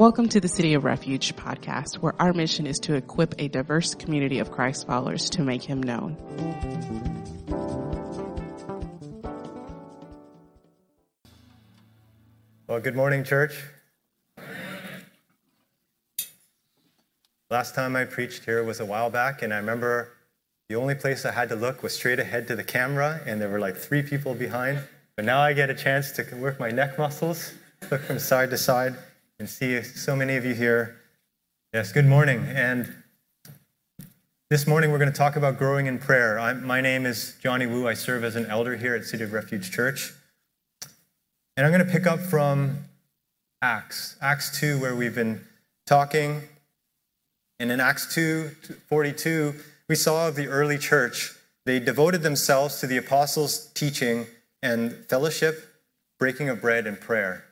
Welcome to the City of Refuge podcast, where our mission is to equip a diverse community of Christ followers to make him known. Well, good morning, church. Last time I preached here was a while back, and I remember the only place I had to look was straight ahead to the camera, and there were like three people behind. But now I get a chance to work my neck muscles, look from side to side and see so many of you here. Yes, good morning. And this morning we're going to talk about growing in prayer. I'm, my name is Johnny Wu. I serve as an elder here at City of Refuge Church. And I'm going to pick up from Acts, Acts 2, where we've been talking. And in Acts 2 42, we saw the early church. They devoted themselves to the apostles' teaching and fellowship, breaking of bread, and prayer.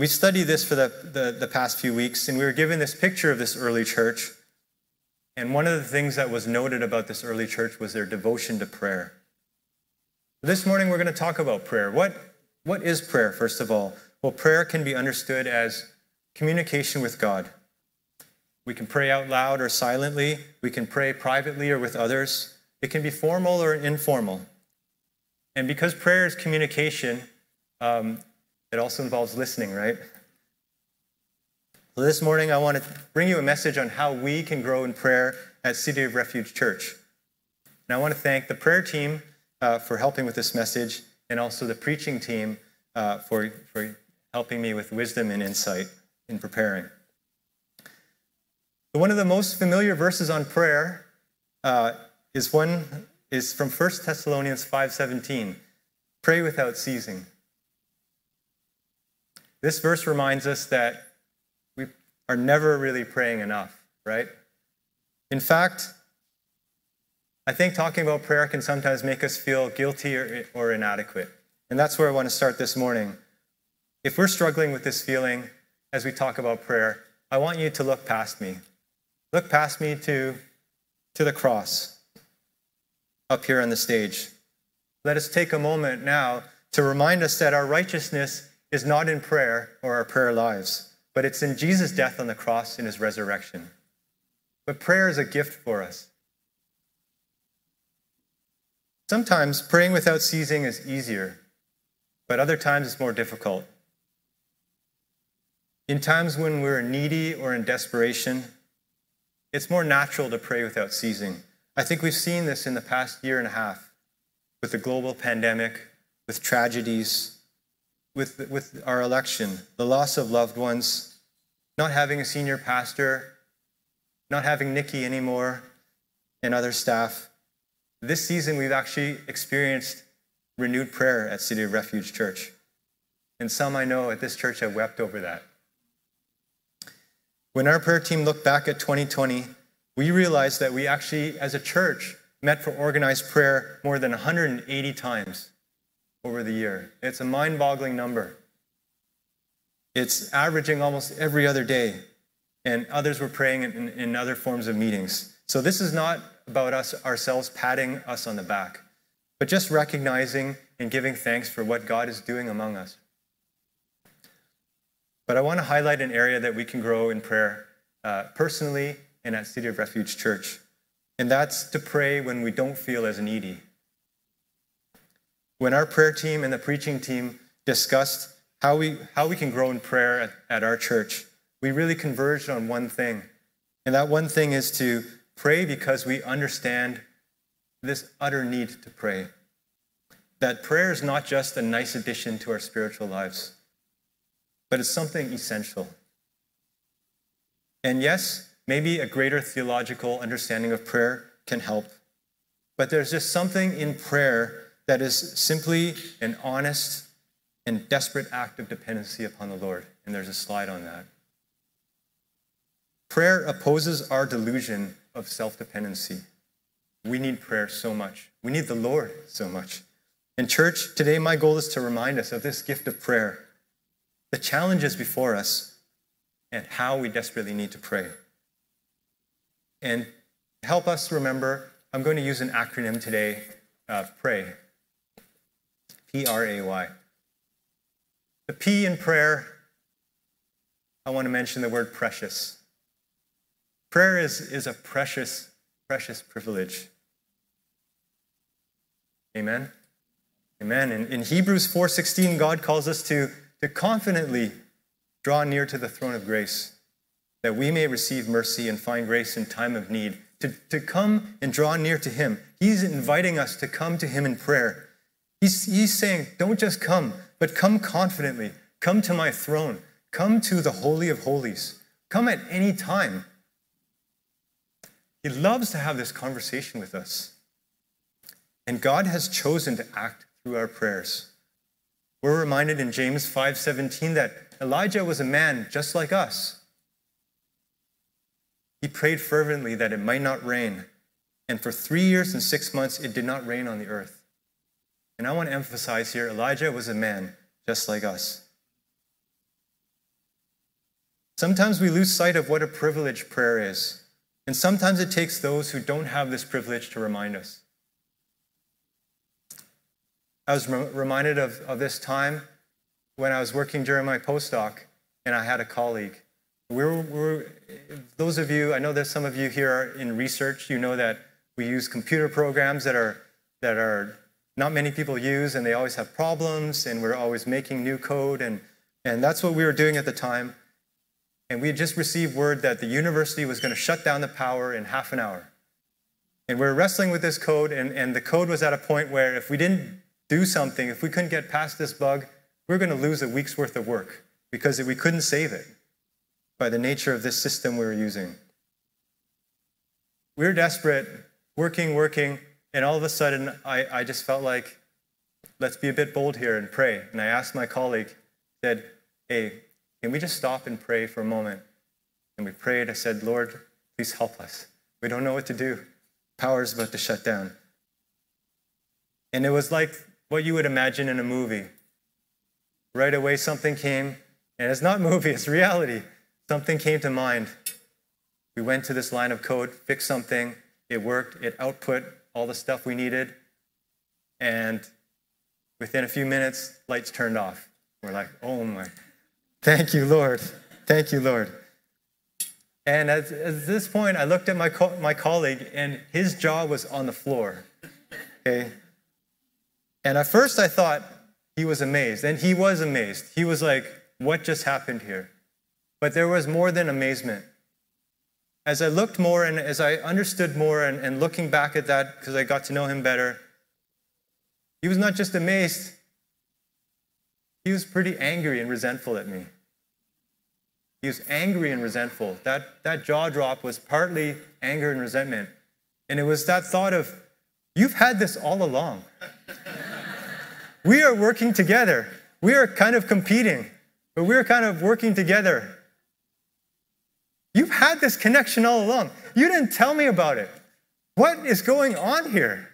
We studied this for the, the, the, past few weeks, and we were given this picture of this early church. And one of the things that was noted about this early church was their devotion to prayer. This morning, we're going to talk about prayer. What, what is prayer, first of all? Well, prayer can be understood as communication with God. We can pray out loud or silently, we can pray privately or with others. It can be formal or informal. And because prayer is communication, um, it also involves listening, right? So this morning, I want to bring you a message on how we can grow in prayer at City of Refuge Church. And I want to thank the prayer team uh, for helping with this message and also the preaching team uh, for, for helping me with wisdom and insight in preparing. One of the most familiar verses on prayer uh, is one is from 1 Thessalonians 5:17. Pray without ceasing. This verse reminds us that we are never really praying enough, right? In fact, I think talking about prayer can sometimes make us feel guilty or, or inadequate. And that's where I want to start this morning. If we're struggling with this feeling as we talk about prayer, I want you to look past me. Look past me to, to the cross up here on the stage. Let us take a moment now to remind us that our righteousness is not in prayer or our prayer lives, but it's in Jesus' death on the cross and his resurrection. But prayer is a gift for us. Sometimes praying without ceasing is easier, but other times it's more difficult. In times when we're needy or in desperation, it's more natural to pray without ceasing. I think we've seen this in the past year and a half with the global pandemic, with tragedies, with, with our election, the loss of loved ones, not having a senior pastor, not having Nikki anymore, and other staff. This season, we've actually experienced renewed prayer at City of Refuge Church. And some I know at this church have wept over that. When our prayer team looked back at 2020, we realized that we actually, as a church, met for organized prayer more than 180 times over the year. It's a mind boggling number. It's averaging almost every other day, and others were praying in, in, other forms of meetings. So this is not about us ourselves patting us on the back, but just recognizing and giving thanks for what God is doing among us. But I want to highlight an area that we can grow in prayer uh, personally and at City of Refuge Church, and that's to pray when we don't feel as needy. When our prayer team and the preaching team discussed how we, how we can grow in prayer at, at our church, we really converged on one thing. And that one thing is to pray because we understand this utter need to pray. That prayer is not just a nice addition to our spiritual lives, but it's something essential. And yes, maybe a greater theological understanding of prayer can help. But there's just something in prayer that is simply an honest and desperate act of dependency upon the Lord. And there's a slide on that. Prayer opposes our delusion of self dependency. We need prayer so much. We need the Lord so much. In church, today my goal is to remind us of this gift of prayer, the challenges before us, and how we desperately need to pray. And help us remember, I'm going to use an acronym today uh, PRAY. P R A Y. The P in prayer I want to mention the word precious. Prayer is, is a precious, precious privilege. Amen. Amen. In, in Hebrews 4:16, God calls us to, to confidently draw near to the throne of grace, that we may receive mercy and find grace in time of need. To, to come and draw near to Him. He's inviting us to come to Him in prayer. He's, he's saying, don't just come, but come confidently. Come to my throne. Come to the Holy of Holies. Come at any time. He loves to have this conversation with us. And God has chosen to act through our prayers. We're reminded in James 5:17 that Elijah was a man just like us. He prayed fervently that it might not rain, and for 3 years and 6 months it did not rain on the earth. And I want to emphasize here Elijah was a man just like us. Sometimes we lose sight of what a privilege prayer is. And sometimes it takes those who don't have this privilege to remind us. I was reminded of, of this time when I was working during my postdoc and I had a colleague. We were, we were, those of you, I know there's some of you here in research, you know that we use computer programs that are, that are not many people use and they always have problems and we're always making new code and, and that's what we were doing at the time and we had just received word that the university was going to shut down the power in half an hour. And we are wrestling with this code, and, and the code was at a point where if we didn't do something, if we couldn't get past this bug, we are going to lose a week's worth of work because we couldn't save it by the nature of this system we were using. We were desperate, working, working, and all of a sudden I, I just felt like, let's be a bit bold here and pray. And I asked my colleague, said, hey, can we just stop and pray for a moment? And we prayed. I said, Lord, please help us. We don't know what to do. Power is about to shut down. And it was like what you would imagine in a movie. Right away, something came, and it's not movie, it's reality. Something came to mind. We went to this line of code, fixed something, it worked, it output all the stuff we needed, and within a few minutes, lights turned off. We're like, oh my, Thank you, Lord. Thank you, Lord. And at, at this point, I looked at my, co- my colleague, and his jaw was on the floor. Okay? And at first, I thought he was amazed. And he was amazed. He was like, What just happened here? But there was more than amazement. As I looked more and as I understood more, and, and looking back at that, because I got to know him better, he was not just amazed, he was pretty angry and resentful at me. He was angry and resentful. That, that jaw drop was partly anger and resentment. And it was that thought of, you've had this all along. we are working together. We are kind of competing, but we're kind of working together. You've had this connection all along. You didn't tell me about it. What is going on here?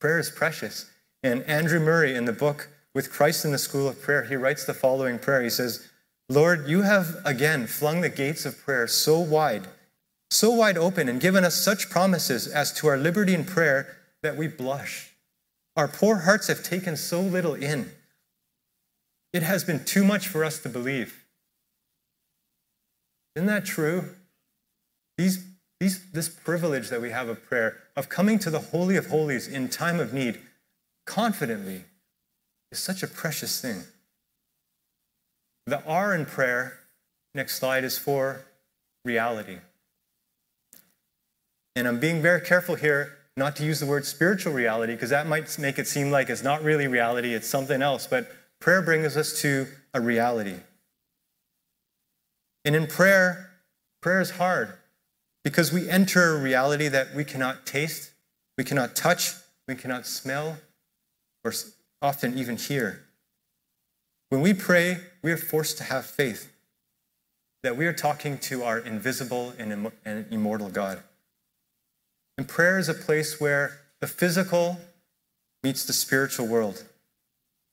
Prayer is precious. And Andrew Murray, in the book With Christ in the School of Prayer, he writes the following prayer. He says, Lord, you have again flung the gates of prayer so wide, so wide open, and given us such promises as to our liberty in prayer that we blush. Our poor hearts have taken so little in. It has been too much for us to believe. Isn't that true? These these, this privilege that we have of prayer, of coming to the Holy of Holies in time of need confidently, is such a precious thing. The R in prayer, next slide, is for reality. And I'm being very careful here not to use the word spiritual reality because that might make it seem like it's not really reality, it's something else. But prayer brings us to a reality. And in prayer, prayer is hard because we enter a reality that we cannot taste, we cannot touch, we cannot smell, or often even hear. When we pray, we are forced to have faith that we are talking to our invisible and immortal God. And prayer is a place where the physical meets the spiritual world.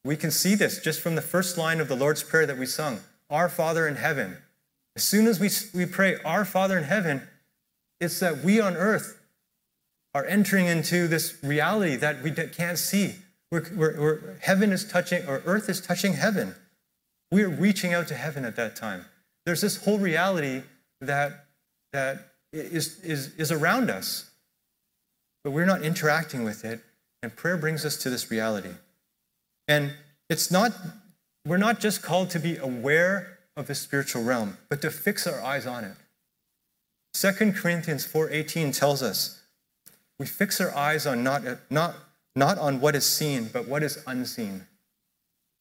We can see this just from the first line of the Lord's Prayer that we sung Our Father in heaven. As soon as we, we pray, Our Father in heaven, it's that we on earth are entering into this reality that we can't see. We're, we're, we're, heaven is touching, or earth is touching heaven. We're reaching out to heaven at that time. There's this whole reality that, that is, is, is around us, but we're not interacting with it. And prayer brings us to this reality. And it's not, we're not just called to be aware of the spiritual realm, but to fix our eyes on it. 2 Corinthians 4:18 tells us we fix our eyes on not, not, not on what is seen, but what is unseen.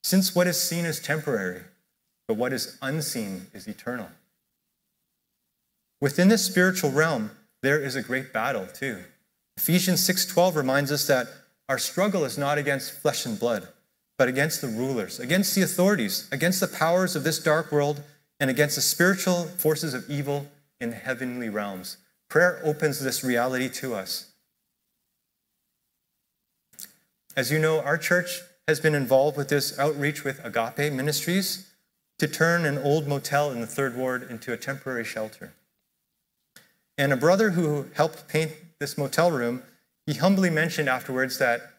Since what is seen is temporary, but what is unseen is eternal. Within the spiritual realm, there is a great battle too. Ephesians 6:12 reminds us that our struggle is not against flesh and blood, but against the rulers, against the authorities, against the powers of this dark world, and against the spiritual forces of evil in heavenly realms. Prayer opens this reality to us. As you know, our church has been involved with this outreach with Agape Ministries to turn an old motel in the third ward into a temporary shelter. And a brother who helped paint this motel room, he humbly mentioned afterwards that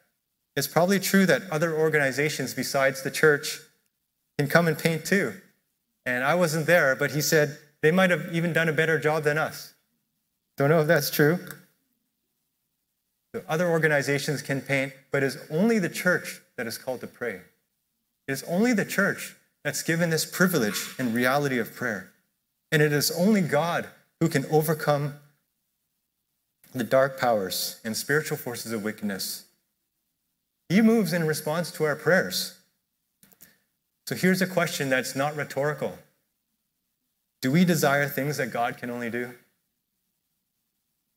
it's probably true that other organizations besides the church can come and paint too. And I wasn't there, but he said they might have even done a better job than us. Don't know if that's true. The other organizations can paint, but it's only the church that is called to pray. It is only the church that's given this privilege and reality of prayer. And it is only God who can overcome the dark powers and spiritual forces of wickedness. He moves in response to our prayers. So here's a question that's not rhetorical Do we desire things that God can only do?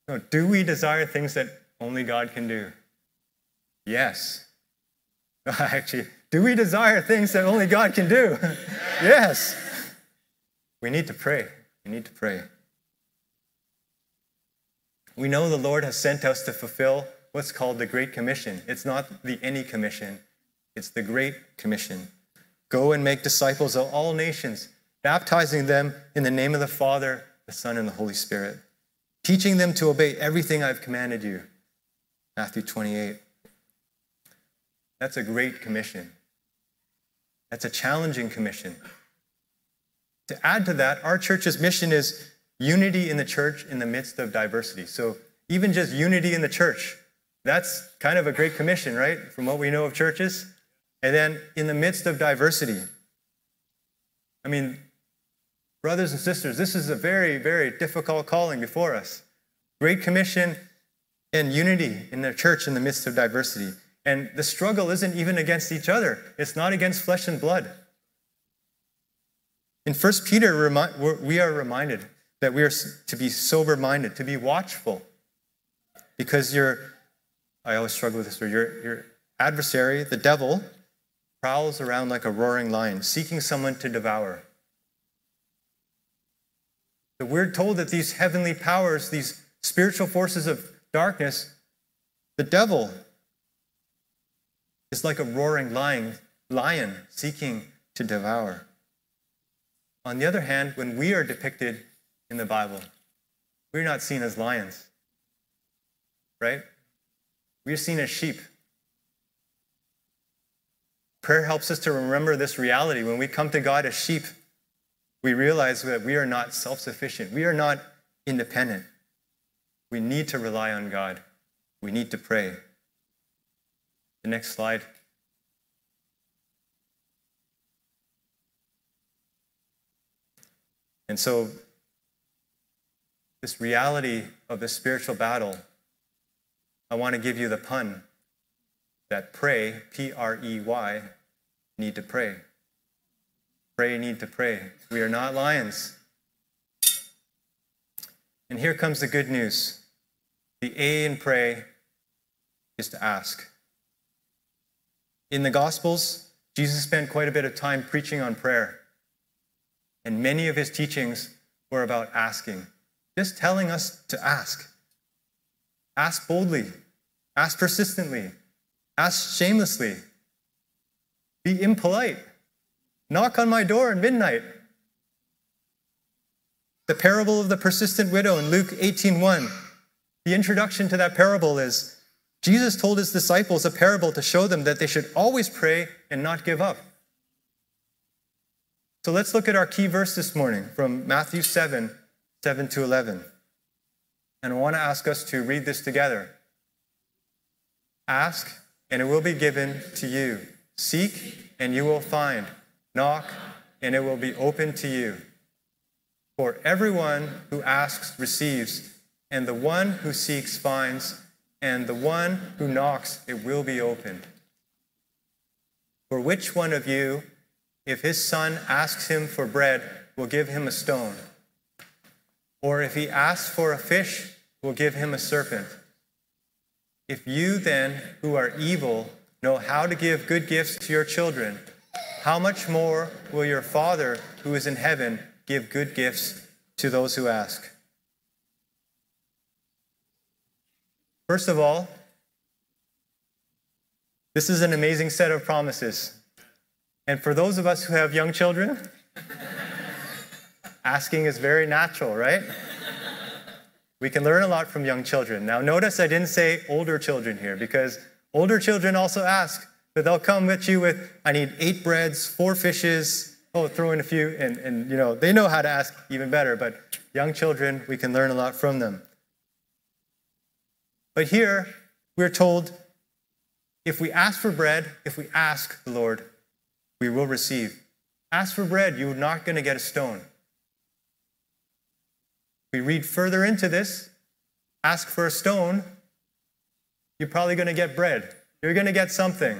No, do we desire things that only God can do? Yes. Actually, do we desire things that only God can do? yes. We need to pray. We need to pray. We know the Lord has sent us to fulfill what's called the Great Commission. It's not the any commission, it's the Great Commission. Go and make disciples of all nations, baptizing them in the name of the Father, the Son, and the Holy Spirit, teaching them to obey everything I've commanded you. Matthew 28. That's a great commission. That's a challenging commission. To add to that, our church's mission is unity in the church in the midst of diversity. So, even just unity in the church, that's kind of a great commission, right? From what we know of churches. And then in the midst of diversity, I mean, brothers and sisters, this is a very, very difficult calling before us. Great commission and unity in the church in the midst of diversity. And the struggle isn't even against each other, it's not against flesh and blood. In 1 Peter, we are reminded that we are to be sober minded, to be watchful. Because your, I always struggle with this word, your, your adversary, the devil, prowls around like a roaring lion, seeking someone to devour. We're told that these heavenly powers, these spiritual forces of darkness, the devil is like a roaring lion, lion seeking to devour. On the other hand, when we are depicted in the Bible, we're not seen as lions, right? We're seen as sheep. Prayer helps us to remember this reality. When we come to God as sheep, we realize that we are not self sufficient, we are not independent. We need to rely on God. We need to pray. The next slide. And so, this reality of the spiritual battle, I want to give you the pun that pray, P R E Y, need to pray. Pray, need to pray. We are not lions. And here comes the good news. The A in pray is to ask. In the Gospels, Jesus spent quite a bit of time preaching on prayer. And many of his teachings were about asking, just telling us to ask. Ask boldly, ask persistently, ask shamelessly, be impolite, knock on my door at midnight. The parable of the persistent widow in Luke 18:1 the introduction to that parable is Jesus told his disciples a parable to show them that they should always pray and not give up. So let's look at our key verse this morning from Matthew 7 7 to 11. And I want to ask us to read this together. Ask, and it will be given to you. Seek, and you will find. Knock, and it will be open to you. For everyone who asks receives, and the one who seeks finds, and the one who knocks it will be opened. For which one of you, if his son asks him for bread, will give him a stone? Or if he asks for a fish, will give him a serpent? If you then, who are evil, know how to give good gifts to your children, how much more will your Father who is in heaven give good gifts to those who ask? First of all, this is an amazing set of promises. And for those of us who have young children, asking is very natural, right? We can learn a lot from young children. Now, notice I didn't say older children here because older children also ask, but they'll come at you with, I need eight breads, four fishes, oh, throw in a few, and, and you know, they know how to ask even better, but young children, we can learn a lot from them. But here, we're told if we ask for bread, if we ask the Lord, we will receive. Ask for bread, you're not going to get a stone. We read further into this ask for a stone, you're probably going to get bread. You're going to get something.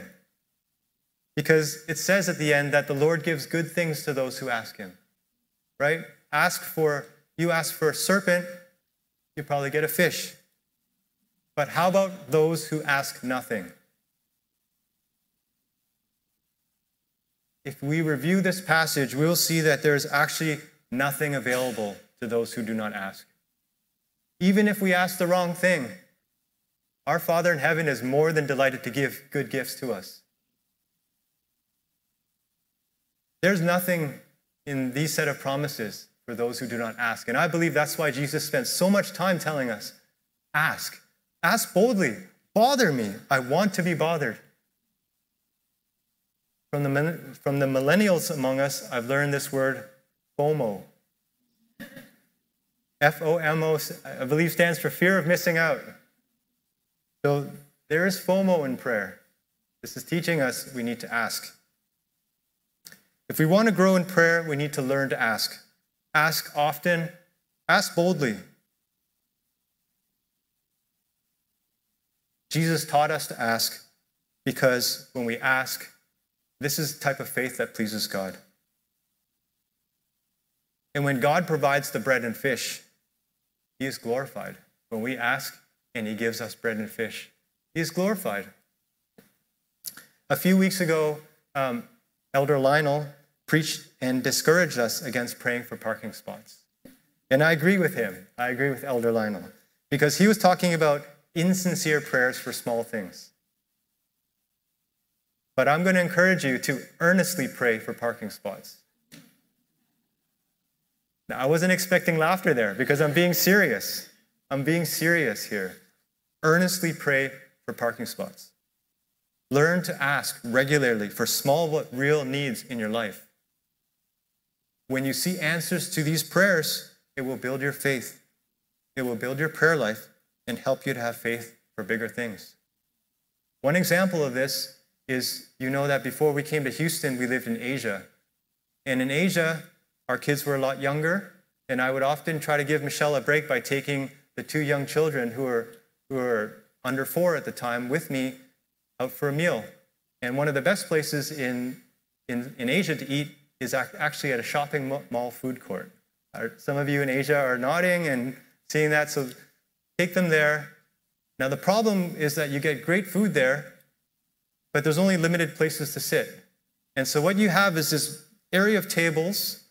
Because it says at the end that the Lord gives good things to those who ask him. Right? Ask for, you ask for a serpent, you probably get a fish. But how about those who ask nothing? If we review this passage, we'll see that there's actually nothing available to those who do not ask. Even if we ask the wrong thing, our Father in heaven is more than delighted to give good gifts to us. There's nothing in these set of promises for those who do not ask. And I believe that's why Jesus spent so much time telling us ask. Ask boldly. Bother me. I want to be bothered. From the, from the millennials among us, I've learned this word FOMO, F O M O, I believe, stands for fear of missing out. So there is FOMO in prayer. This is teaching us we need to ask. If we want to grow in prayer, we need to learn to ask. Ask often, ask boldly. Jesus taught us to ask because when we ask, this is the type of faith that pleases God. And when God provides the bread and fish, he is glorified. When we ask and He gives us bread and fish, He is glorified. A few weeks ago, um, Elder Lionel preached and discouraged us against praying for parking spots. And I agree with him. I agree with Elder Lionel because he was talking about insincere prayers for small things. But I'm going to encourage you to earnestly pray for parking spots. Now, I wasn't expecting laughter there because I'm being serious. I'm being serious here. Earnestly pray for parking spots. Learn to ask regularly for small but real needs in your life. When you see answers to these prayers, it will build your faith. It will build your prayer life and help you to have faith for bigger things. One example of this is you know that before we came to Houston, we lived in Asia. And in Asia, our kids were a lot younger, and I would often try to give Michelle a break by taking the two young children who were, who were under four at the time with me out for a meal. And one of the best places in, in, in Asia to eat is actually at a shopping mall food court. Uh, some of you in Asia are nodding and seeing that, so take them there. Now, the problem is that you get great food there, but there's only limited places to sit. And so, what you have is this area of tables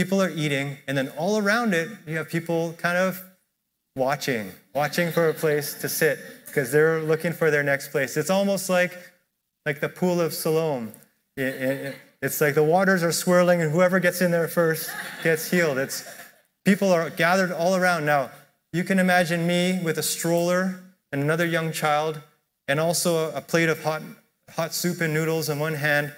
people are eating, and then all around it, you have people kind of watching, watching for a place to sit because they're looking for their next place. It's almost like, like the pool of Siloam. It's like the waters are swirling, and whoever gets in there first gets healed. It's people are gathered all around. Now, you can imagine me with a stroller and another young child, and also a plate of hot, hot soup and noodles in one hand.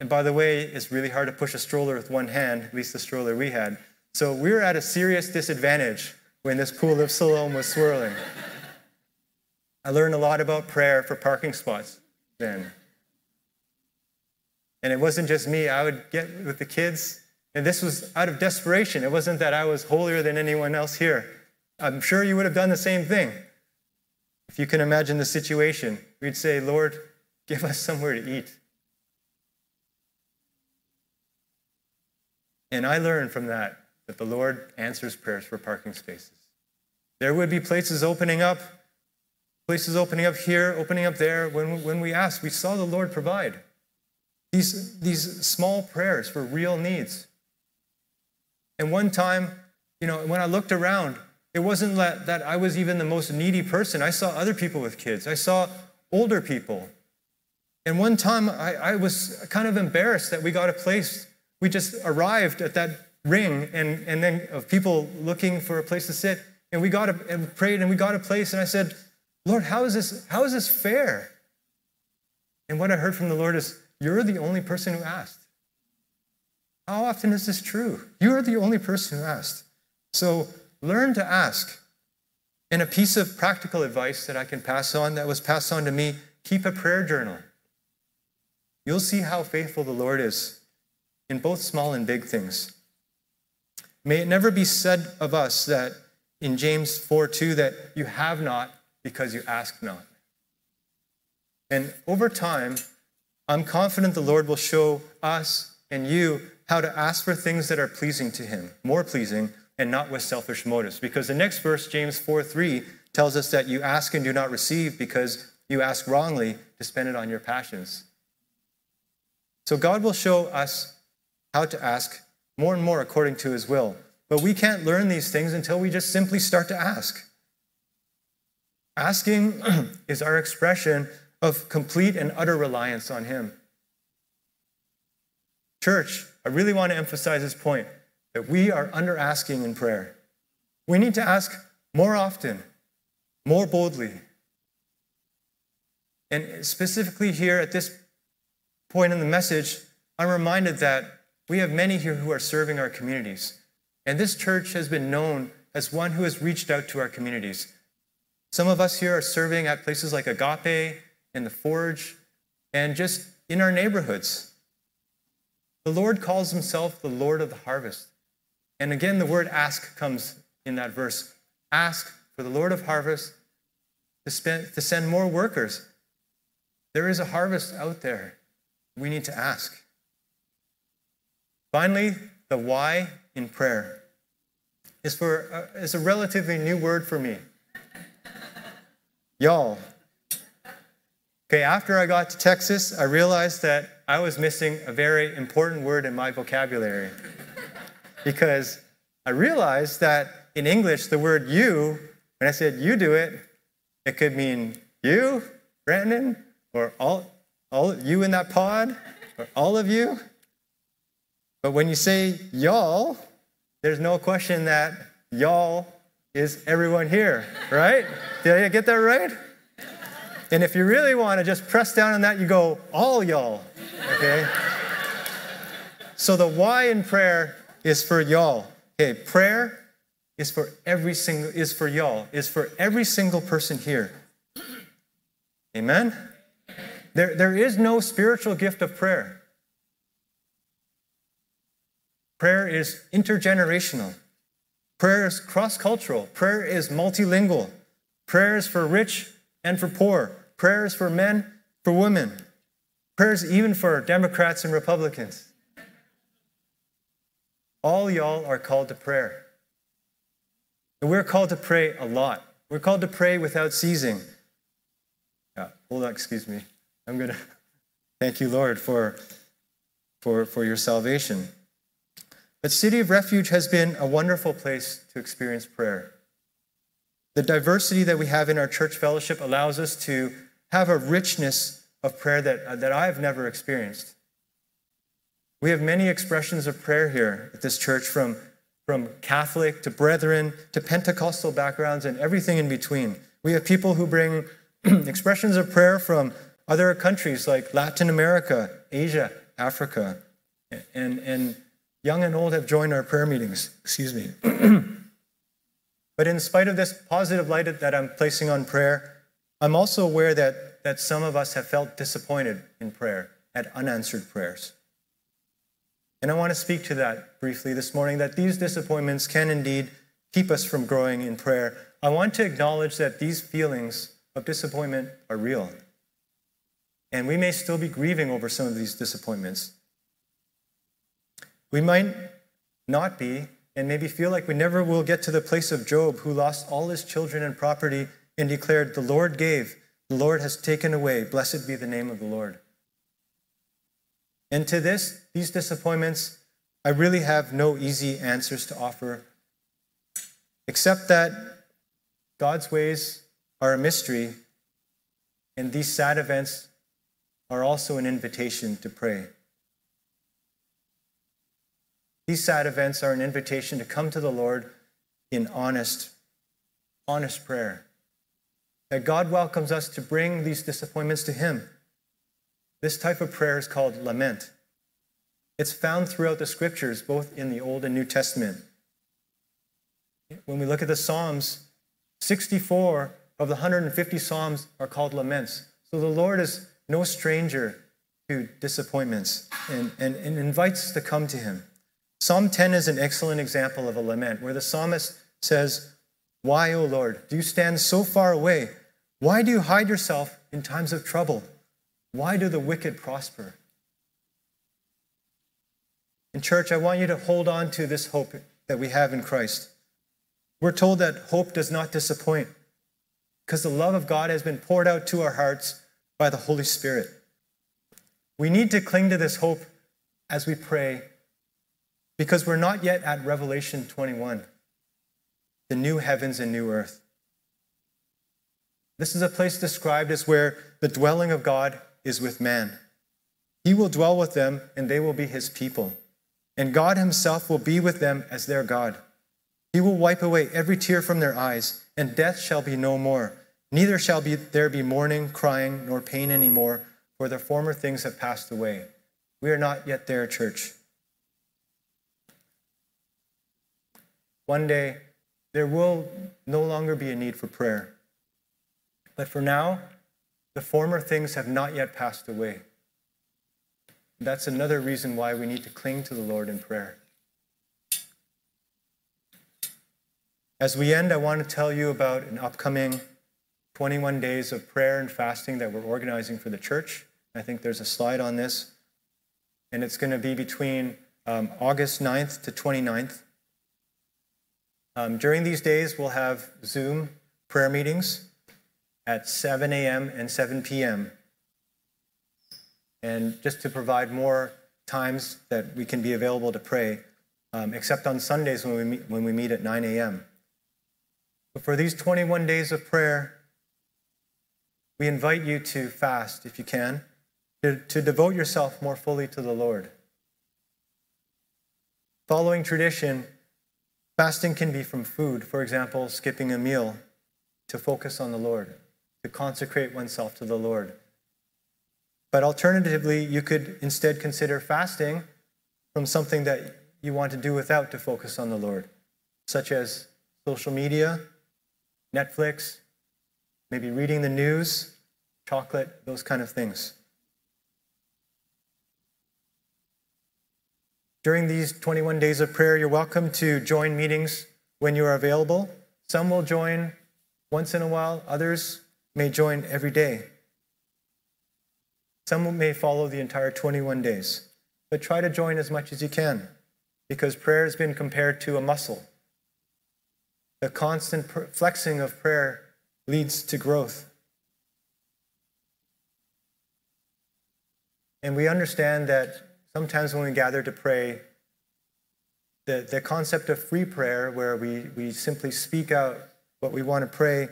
And by the way, it's really hard to push a stroller with one hand, at least the stroller we had. So we were at a serious disadvantage when this pool of Siloam was swirling. I learned a lot about prayer for parking spots then. And it wasn't just me, I would get with the kids, and this was out of desperation. It wasn't that I was holier than anyone else here. I'm sure you would have done the same thing. If you can imagine the situation, we'd say, Lord, give us somewhere to eat. And I learned from that that the Lord answers prayers for parking spaces. There would be places opening up, places opening up here, opening up there. When, when we asked, we saw the Lord provide. These, these small prayers for real needs. And one time, you know, when I looked around, it wasn't that, that I was even the most needy person. I saw other people with kids, I saw older people. And one time I, I was kind of embarrassed that we got a place. We just arrived at that ring and, and then of people looking for a place to sit. And we got a, and prayed and we got a place. And I said, Lord, how is this, how is this fair? And what I heard from the Lord is, You're the only person who asked. How often is this true? You are the only person who asked. So learn to ask. And a piece of practical advice that I can pass on that was passed on to me keep a prayer journal. You'll see how faithful the Lord is in both small and big things. May it never be said of us that in James 4 2 that you have not because you ask not. And over time, I'm confident the Lord will show us and you how to ask for things that are pleasing to Him, more pleasing, and not with selfish motives. Because the next verse, James 4 3, tells us that you ask and do not receive because you ask wrongly to spend it on your passions. So God will show us how to ask more and more according to his will. But we can't learn these things until we just simply start to ask. Asking is our expression of complete and utter reliance on him. Church, I really want to emphasize this point that we are under asking in prayer. We need to ask more often, more boldly. And specifically here at this point in the message, I'm reminded that we have many here who are serving our communities. And this church has been known as one who has reached out to our communities. Some of us here are serving at places like Agape and the Forge and just in our neighborhoods. The Lord calls himself the Lord of the harvest. And again, the word ask comes in that verse. Ask for the Lord of harvest to, spend, to send more workers. There is a harvest out there. We need to ask. Finally, the why in prayer is, for, uh, is a relatively new word for me. Y'all. Okay, after I got to Texas, I realized that I was missing a very important word in my vocabulary. because I realized that in English, the word you, when I said you do it, it could mean you, Brandon, or all, all you in that pod, or all of you. But when you say y'all, there's no question that y'all is everyone here, right? Did I get that right? And if you really want to just press down on that, you go, all y'all, okay? So the why in prayer is for y'all. Okay, prayer is for every single is for y'all, is for every single person here. Amen? There, there is no spiritual gift of prayer. Prayer is intergenerational. Prayer is cross cultural. Prayer is multilingual. Prayer is for rich and for poor. Prayer is for men, for women. Prayer is even for Democrats and Republicans. All y'all are called to prayer. And we're called to pray a lot. We're called to pray without ceasing. Yeah, hold on, excuse me. I'm going to thank you, Lord, for, for, for your salvation. But City of Refuge has been a wonderful place to experience prayer. The diversity that we have in our church fellowship allows us to have a richness of prayer that, uh, that I've never experienced. We have many expressions of prayer here at this church from, from Catholic to Brethren to Pentecostal backgrounds and everything in between. We have people who bring expressions of prayer from other countries like Latin America, Asia, Africa. And, and young and old have joined our prayer meetings. Excuse me. but in spite of this positive light that I'm placing on prayer, I'm also aware that, that some of us have felt disappointed in prayer, at unanswered prayers. And I want to speak to that briefly this morning that these disappointments can indeed keep us from growing in prayer. I want to acknowledge that these feelings of disappointment are real. And we may still be grieving over some of these disappointments. We might not be, and maybe feel like we never will get to the place of Job, who lost all his children and property and declared, The Lord gave, the Lord has taken away. Blessed be the name of the Lord. And to this, these disappointments, I really have no easy answers to offer, except that God's ways are a mystery, and these sad events are also an invitation to pray. These sad events are an invitation to come to the Lord in honest, honest prayer. That God welcomes us to bring these disappointments to Him this type of prayer is called lament. It's found throughout the scriptures, both in the Old and New Testament. When we look at the Psalms, 64 of the 150 Psalms are called laments. So the Lord is no stranger to disappointments and, and, and invites us to come to Him. Psalm 10 is an excellent example of a lament where the psalmist says, Why, O Lord, do you stand so far away? Why do you hide yourself in times of trouble? Why do the wicked prosper? In church, I want you to hold on to this hope that we have in Christ. We're told that hope does not disappoint because the love of God has been poured out to our hearts by the Holy Spirit. We need to cling to this hope as we pray because we're not yet at Revelation 21, the new heavens and new earth. This is a place described as where the dwelling of God is with man. He will dwell with them, and they will be his people. And God himself will be with them as their God. He will wipe away every tear from their eyes, and death shall be no more. Neither shall be, there be mourning, crying, nor pain any more, for the former things have passed away. We are not yet there, church. One day, there will no longer be a need for prayer. But for now, the former things have not yet passed away. That's another reason why we need to cling to the Lord in prayer. As we end, I want to tell you about an upcoming 21 days of prayer and fasting that we're organizing for the church. I think there's a slide on this. And it's going to be between um, August 9th to 29th. Um, during these days, we'll have Zoom prayer meetings at 7 a.m. and 7 p.m. And just to provide more times that we can be available to pray, um, except on Sundays when we, meet, when we meet at 9 a.m. But for these 21 days of prayer, we invite you to fast if you can, to, to devote yourself more fully to the Lord. Following tradition, fasting can be from food, for example, skipping a meal to focus on the Lord to consecrate oneself to the Lord. But alternatively, you could instead consider fasting from something that you want to do without to focus on the Lord, such as social media, Netflix, maybe reading the news, chocolate, those kind of things. During these 21 days of prayer, you're welcome to join meetings when you are available. Some will join once in a while, others may join every day. Some may follow the entire 21 days, but try to join as much as you can because prayer has been compared to a muscle. The constant flexing of prayer leads to growth. And we understand that sometimes when we gather to pray, the, the concept of free prayer, where we, we simply speak out what we want to pray,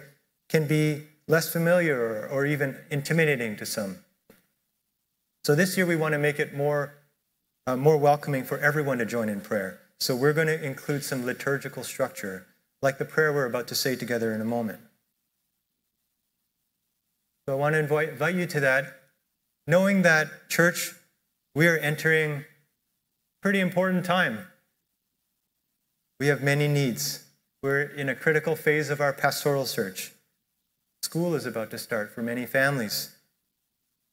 can be less familiar or even intimidating to some. So this year we want to make it more, uh, more welcoming for everyone to join in prayer. So we're going to include some liturgical structure, like the prayer we're about to say together in a moment. So I want to invite, invite you to that, knowing that, church, we are entering pretty important time. We have many needs. We're in a critical phase of our pastoral search. School is about to start for many families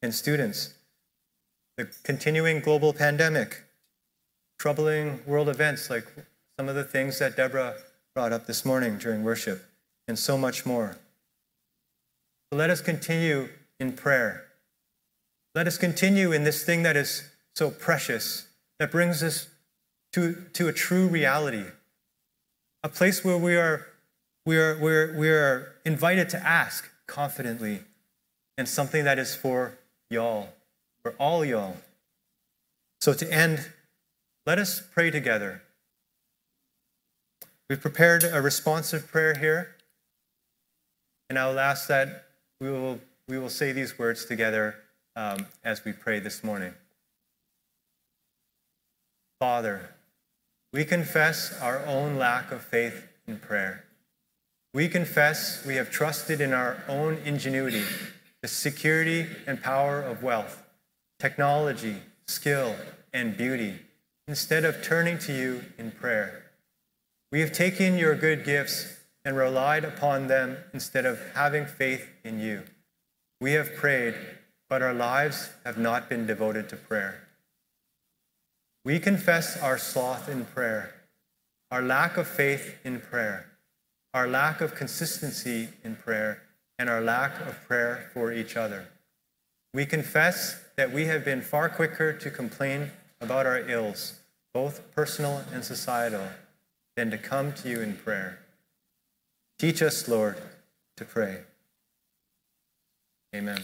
and students. The continuing global pandemic, troubling world events like some of the things that Deborah brought up this morning during worship, and so much more. So let us continue in prayer. Let us continue in this thing that is so precious, that brings us to, to a true reality, a place where we are, we, are, we, are, we are invited to ask confidently, and something that is for y'all, for all y'all. So to end, let us pray together. We've prepared a responsive prayer here, and I'll ask that we will, we will say these words together um, as we pray this morning. Father, we confess our own lack of faith in prayer. We confess we have trusted in our own ingenuity, the security and power of wealth, technology, skill, and beauty, instead of turning to you in prayer. We have taken your good gifts and relied upon them instead of having faith in you. We have prayed, but our lives have not been devoted to prayer. We confess our sloth in prayer, our lack of faith in prayer, our lack of consistency in prayer, and our lack of prayer for each other. We confess that we have been far quicker to complain about our ills, both personal and societal, than to come to you in prayer. Teach us, Lord, to pray. Amen.